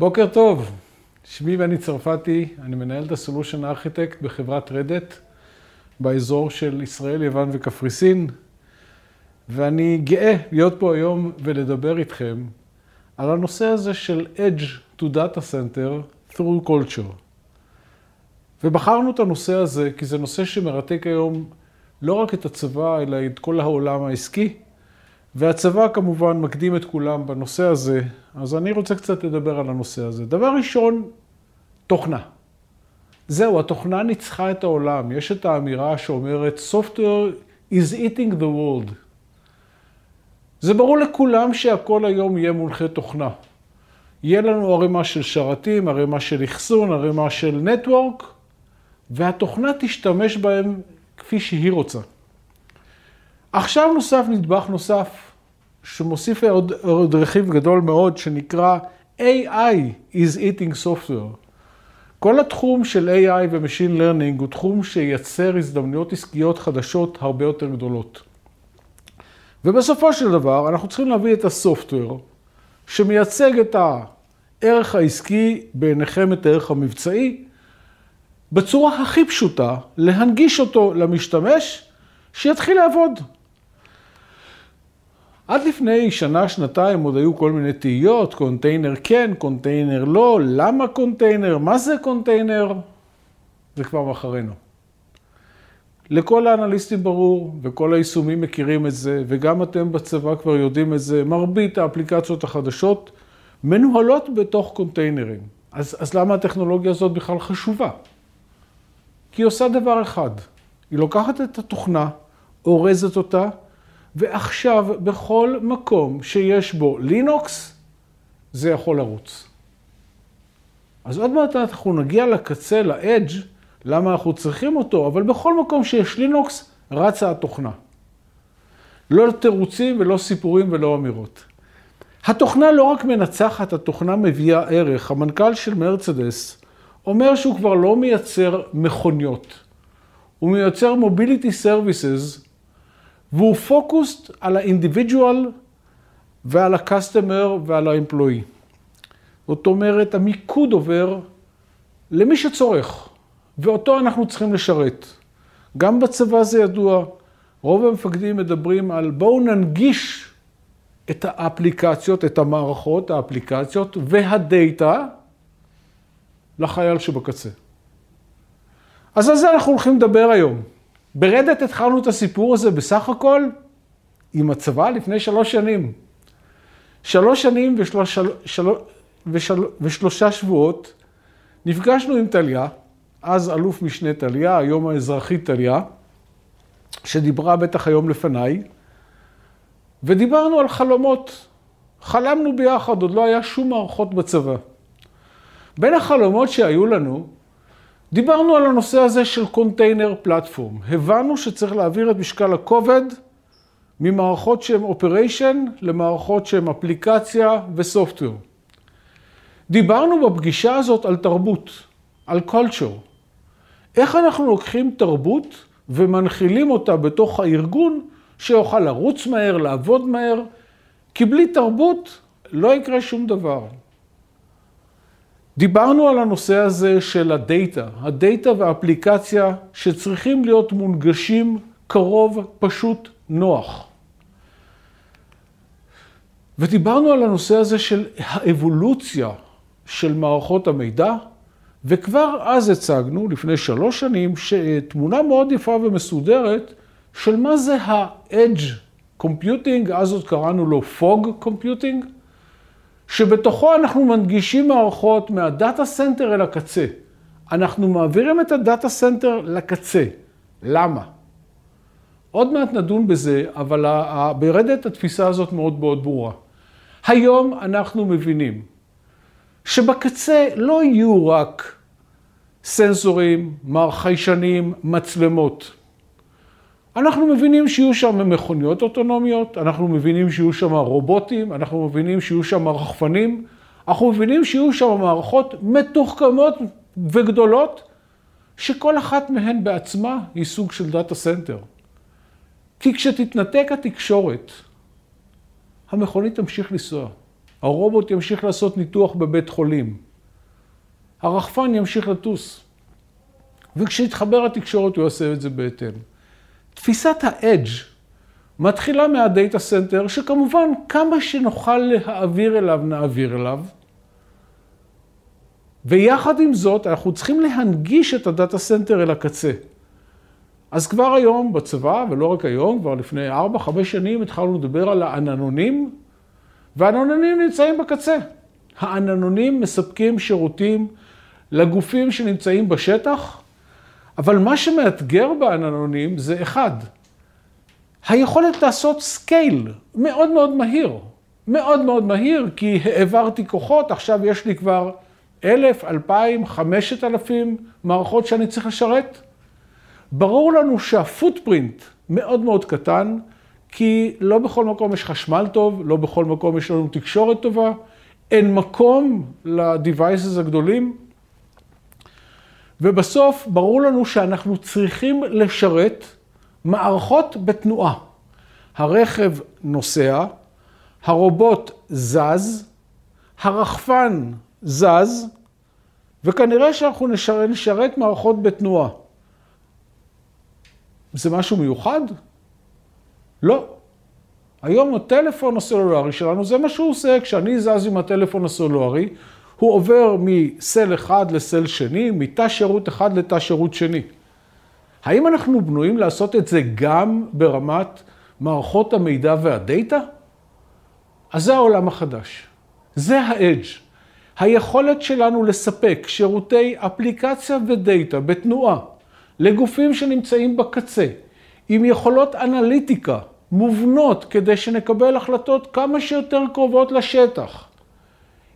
בוקר טוב, שמי בני צרפתי, אני מנהל את הסולושן ארכיטקט בחברת רדט באזור של ישראל, יוון וקפריסין, ואני גאה להיות פה היום ולדבר איתכם על הנושא הזה של Edge to Data Center through Culture. ובחרנו את הנושא הזה כי זה נושא שמרתק היום לא רק את הצבא, אלא את כל העולם העסקי. והצבא כמובן מקדים את כולם בנושא הזה, אז אני רוצה קצת לדבר על הנושא הזה. דבר ראשון, תוכנה. זהו, התוכנה ניצחה את העולם. יש את האמירה שאומרת, Software is eating the world. זה ברור לכולם שהכל היום יהיה מונחה תוכנה. יהיה לנו ערימה של שרתים, ערימה של אחסון, ערימה של נטוורק, והתוכנה תשתמש בהם כפי שהיא רוצה. עכשיו נוסף נדבך נוסף, שמוסיף עוד, עוד רכיב גדול מאוד, שנקרא AI is eating software. כל התחום של AI ו-Machine Learning הוא תחום שייצר הזדמנויות עסקיות חדשות הרבה יותר גדולות. ובסופו של דבר, אנחנו צריכים להביא את הסופטוור, שמייצג את הערך העסקי, בעיניכם את הערך המבצעי, בצורה הכי פשוטה, להנגיש אותו למשתמש, שיתחיל לעבוד. עד לפני שנה, שנתיים עוד היו כל מיני תהיות, קונטיינר כן, קונטיינר לא, למה קונטיינר, מה זה קונטיינר? זה כבר מאחרינו. לכל האנליסטים ברור, וכל היישומים מכירים את זה, וגם אתם בצבא כבר יודעים את זה, מרבית האפליקציות החדשות מנוהלות בתוך קונטיינרים. אז, אז למה הטכנולוגיה הזאת בכלל חשובה? כי היא עושה דבר אחד, היא לוקחת את התוכנה, אורזת אותה, ועכשיו בכל מקום שיש בו לינוקס, זה יכול לרוץ. אז עוד מעט אנחנו נגיע לקצה, לאדג', למה אנחנו צריכים אותו, אבל בכל מקום שיש לינוקס, רצה התוכנה. לא תירוצים ולא סיפורים ולא אמירות. התוכנה לא רק מנצחת, התוכנה מביאה ערך. המנכ"ל של מרצדס אומר שהוא כבר לא מייצר מכוניות, הוא מייצר mobility services והוא focused על ה individual ועל ה customer ועל ה employee. זאת אומרת, המיקוד עובר למי שצורך, ואותו אנחנו צריכים לשרת. גם בצבא זה ידוע, רוב המפקדים מדברים על בואו ננגיש את האפליקציות, את המערכות, האפליקציות והדאטה לחייל שבקצה. אז על זה אנחנו הולכים לדבר היום. ברדת התחלנו את הסיפור הזה בסך הכל עם הצבא לפני שלוש שנים. שלוש שנים ושלוש, של, ושל, ושלושה שבועות נפגשנו עם טליה, אז אלוף משנה טליה, היום האזרחית טליה, שדיברה בטח היום לפניי, ודיברנו על חלומות. חלמנו ביחד, עוד לא היה שום מערכות בצבא. בין החלומות שהיו לנו, דיברנו על הנושא הזה של container platform. הבנו שצריך להעביר את משקל הכובד ממערכות שהן operation למערכות שהן אפליקציה ו software. דיברנו בפגישה הזאת על תרבות, על קולצ'ר. איך אנחנו לוקחים תרבות ומנחילים אותה בתוך הארגון שיוכל לרוץ מהר, לעבוד מהר, כי בלי תרבות לא יקרה שום דבר. דיברנו על הנושא הזה של הדאטה, הדאטה והאפליקציה שצריכים להיות מונגשים קרוב, פשוט, נוח. ודיברנו על הנושא הזה של האבולוציה של מערכות המידע, וכבר אז הצגנו, לפני שלוש שנים, תמונה מאוד יפה ומסודרת של מה זה ה-Edge Computing, אז עוד קראנו לו Fog Computing, שבתוכו אנחנו מנגישים מערכות מה data center אל הקצה. אנחנו מעבירים את ה data center לקצה. למה? עוד מעט נדון בזה, אבל ברדת התפיסה הזאת מאוד מאוד ברורה. היום אנחנו מבינים שבקצה לא יהיו רק סנסורים, חיישנים, מצלמות. אנחנו מבינים שיהיו שם מכוניות אוטונומיות, אנחנו מבינים שיהיו שם רובוטים, אנחנו מבינים שיהיו שם רחפנים, אנחנו מבינים שיהיו שם מערכות מתוחכמות וגדולות, שכל אחת מהן בעצמה היא סוג של data center. כי כשתתנתק התקשורת, המכונית תמשיך לנסוע. הרובוט ימשיך לעשות ניתוח בבית חולים. הרחפן ימשיך לטוס. וכשיתחבר התקשורת הוא יעשה את זה בהתאם. תפיסת ה-edge מתחילה מה data center, שכמובן כמה שנוכל להעביר אליו, נעביר אליו. ויחד עם זאת, אנחנו צריכים להנגיש את ה data center אל הקצה. אז כבר היום בצבא, ולא רק היום, כבר לפני 4-5 שנים התחלנו לדבר על העננונים, והעננונים נמצאים בקצה. העננונים מספקים שירותים לגופים שנמצאים בשטח, אבל מה שמאתגר בעננונים זה אחד, היכולת לעשות scale מאוד מאוד מהיר. מאוד מאוד מהיר, כי העברתי כוחות, עכשיו יש לי כבר אלף, אלפיים, חמשת אלפים מערכות שאני צריך לשרת. ברור לנו שהפוטפרינט מאוד מאוד קטן, כי לא בכל מקום יש חשמל טוב, לא בכל מקום יש לנו תקשורת טובה, אין מקום ל-devices הגדולים. ובסוף ברור לנו שאנחנו צריכים לשרת מערכות בתנועה. הרכב נוסע, הרובוט זז, הרחפן זז, וכנראה שאנחנו נשרת, נשרת מערכות בתנועה. זה משהו מיוחד? לא. היום הטלפון הסלולרי שלנו, זה מה שהוא עושה. כשאני זז עם הטלפון הסלולרי, הוא עובר מסל אחד לסל שני, מתא שירות אחד לתא שירות שני. האם אנחנו בנויים לעשות את זה גם ברמת מערכות המידע והדאטה? אז זה העולם החדש. זה ה-edge. היכולת שלנו לספק שירותי אפליקציה ודאטה בתנועה לגופים שנמצאים בקצה, עם יכולות אנליטיקה מובנות כדי שנקבל החלטות כמה שיותר קרובות לשטח.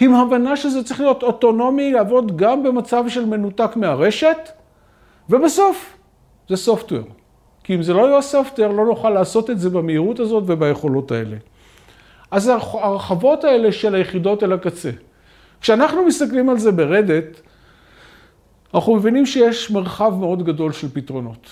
עם הבנה שזה צריך להיות אוטונומי, לעבוד גם במצב של מנותק מהרשת, ובסוף זה סופטוור. כי אם זה לא יהיה סופטוור, לא נוכל לעשות את זה במהירות הזאת וביכולות האלה. אז הרחבות האלה של היחידות אל הקצה. כשאנחנו מסתכלים על זה ברדט, אנחנו מבינים שיש מרחב מאוד גדול של פתרונות.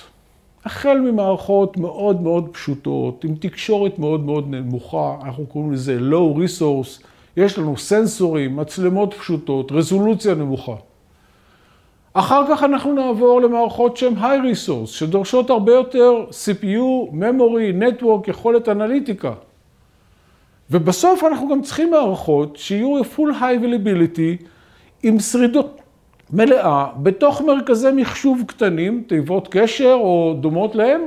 החל ממערכות מאוד מאוד פשוטות, עם תקשורת מאוד מאוד נמוכה, אנחנו קוראים לזה low resource, יש לנו סנסורים, מצלמות פשוטות, רזולוציה נמוכה. אחר כך אנחנו נעבור למערכות שהן high resource, שדורשות הרבה יותר CPU, memory, network, יכולת אנליטיקה. ובסוף אנחנו גם צריכים מערכות שיהיו full high availability עם שרידות מלאה בתוך מרכזי מחשוב קטנים, תיבות קשר או דומות להם,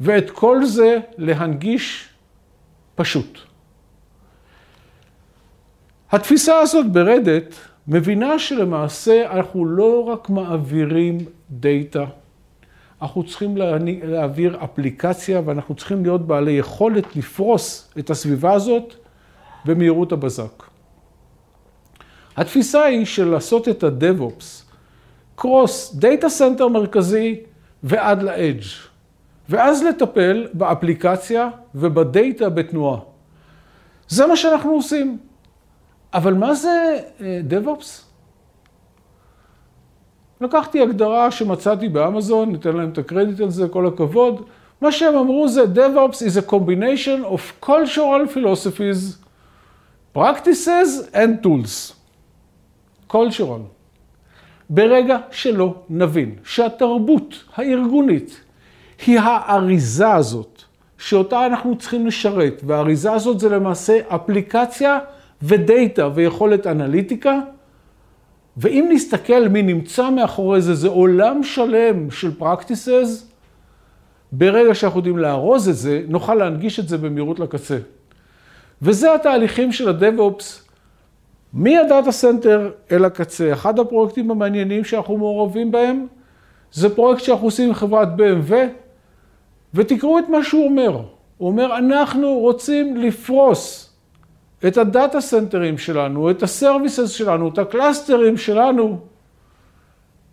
ואת כל זה להנגיש פשוט. התפיסה הזאת ב Red Hat מבינה שלמעשה אנחנו לא רק מעבירים data, אנחנו צריכים להעביר אפליקציה ואנחנו צריכים להיות בעלי יכולת לפרוס את הסביבה הזאת במהירות הבזק. התפיסה היא של לעשות את ה-DevOps, cross data center מרכזי ועד ל-Edge, ואז לטפל באפליקציה ובדאטה בתנועה. זה מה שאנחנו עושים. אבל מה זה אה, DevOps? לקחתי הגדרה שמצאתי באמזון, ניתן להם את הקרדיט על זה, כל הכבוד. מה שהם אמרו זה DevOps is a combination of cultural philosophies, practices and tools. cultural. ברגע שלא נבין שהתרבות הארגונית היא האריזה הזאת, שאותה אנחנו צריכים לשרת, והאריזה הזאת זה למעשה אפליקציה ו data ויכולת אנליטיקה. ואם נסתכל מי נמצא מאחורי זה, זה עולם שלם של practices. ברגע שאנחנו יודעים לארוז את זה, נוכל להנגיש את זה במהירות לקצה. וזה התהליכים של ה-DevOps, מה data center אל הקצה. אחד הפרויקטים המעניינים שאנחנו מעורבים בהם, זה פרויקט שאנחנו עושים עם חברת BMW, ותקראו את מה שהוא אומר. הוא אומר, אנחנו רוצים לפרוס את ה data center ים שלנו, את ה services שלנו, את ה cluster ים שלנו,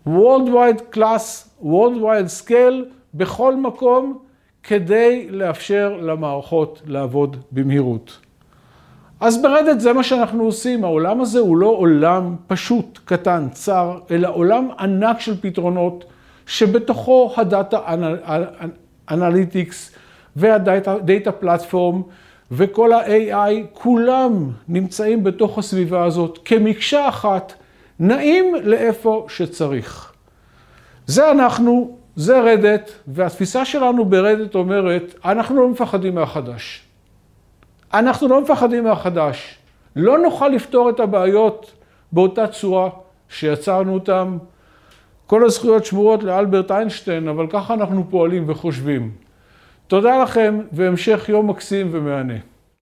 Worldwide Class, Worldwide Scale, בכל מקום, כדי לאפשר למערכות לעבוד במהירות. אז ב Red Hat זה מה שאנחנו עושים, העולם הזה הוא לא עולם פשוט, קטן, צר, אלא עולם ענק של פתרונות, שבתוכו הדאטה אנליטיקס והדאטה פלטפורם, וכל ה-AI, כולם נמצאים בתוך הסביבה הזאת כמקשה אחת, נעים לאיפה שצריך. זה אנחנו, זה רדת, והתפיסה שלנו ברדת אומרת, אנחנו לא מפחדים מהחדש. אנחנו לא מפחדים מהחדש. לא נוכל לפתור את הבעיות באותה צורה שיצרנו אותן. כל הזכויות שמורות לאלברט איינשטיין, אבל ככה אנחנו פועלים וחושבים. תודה לכם והמשך יום מקסים ומהנה.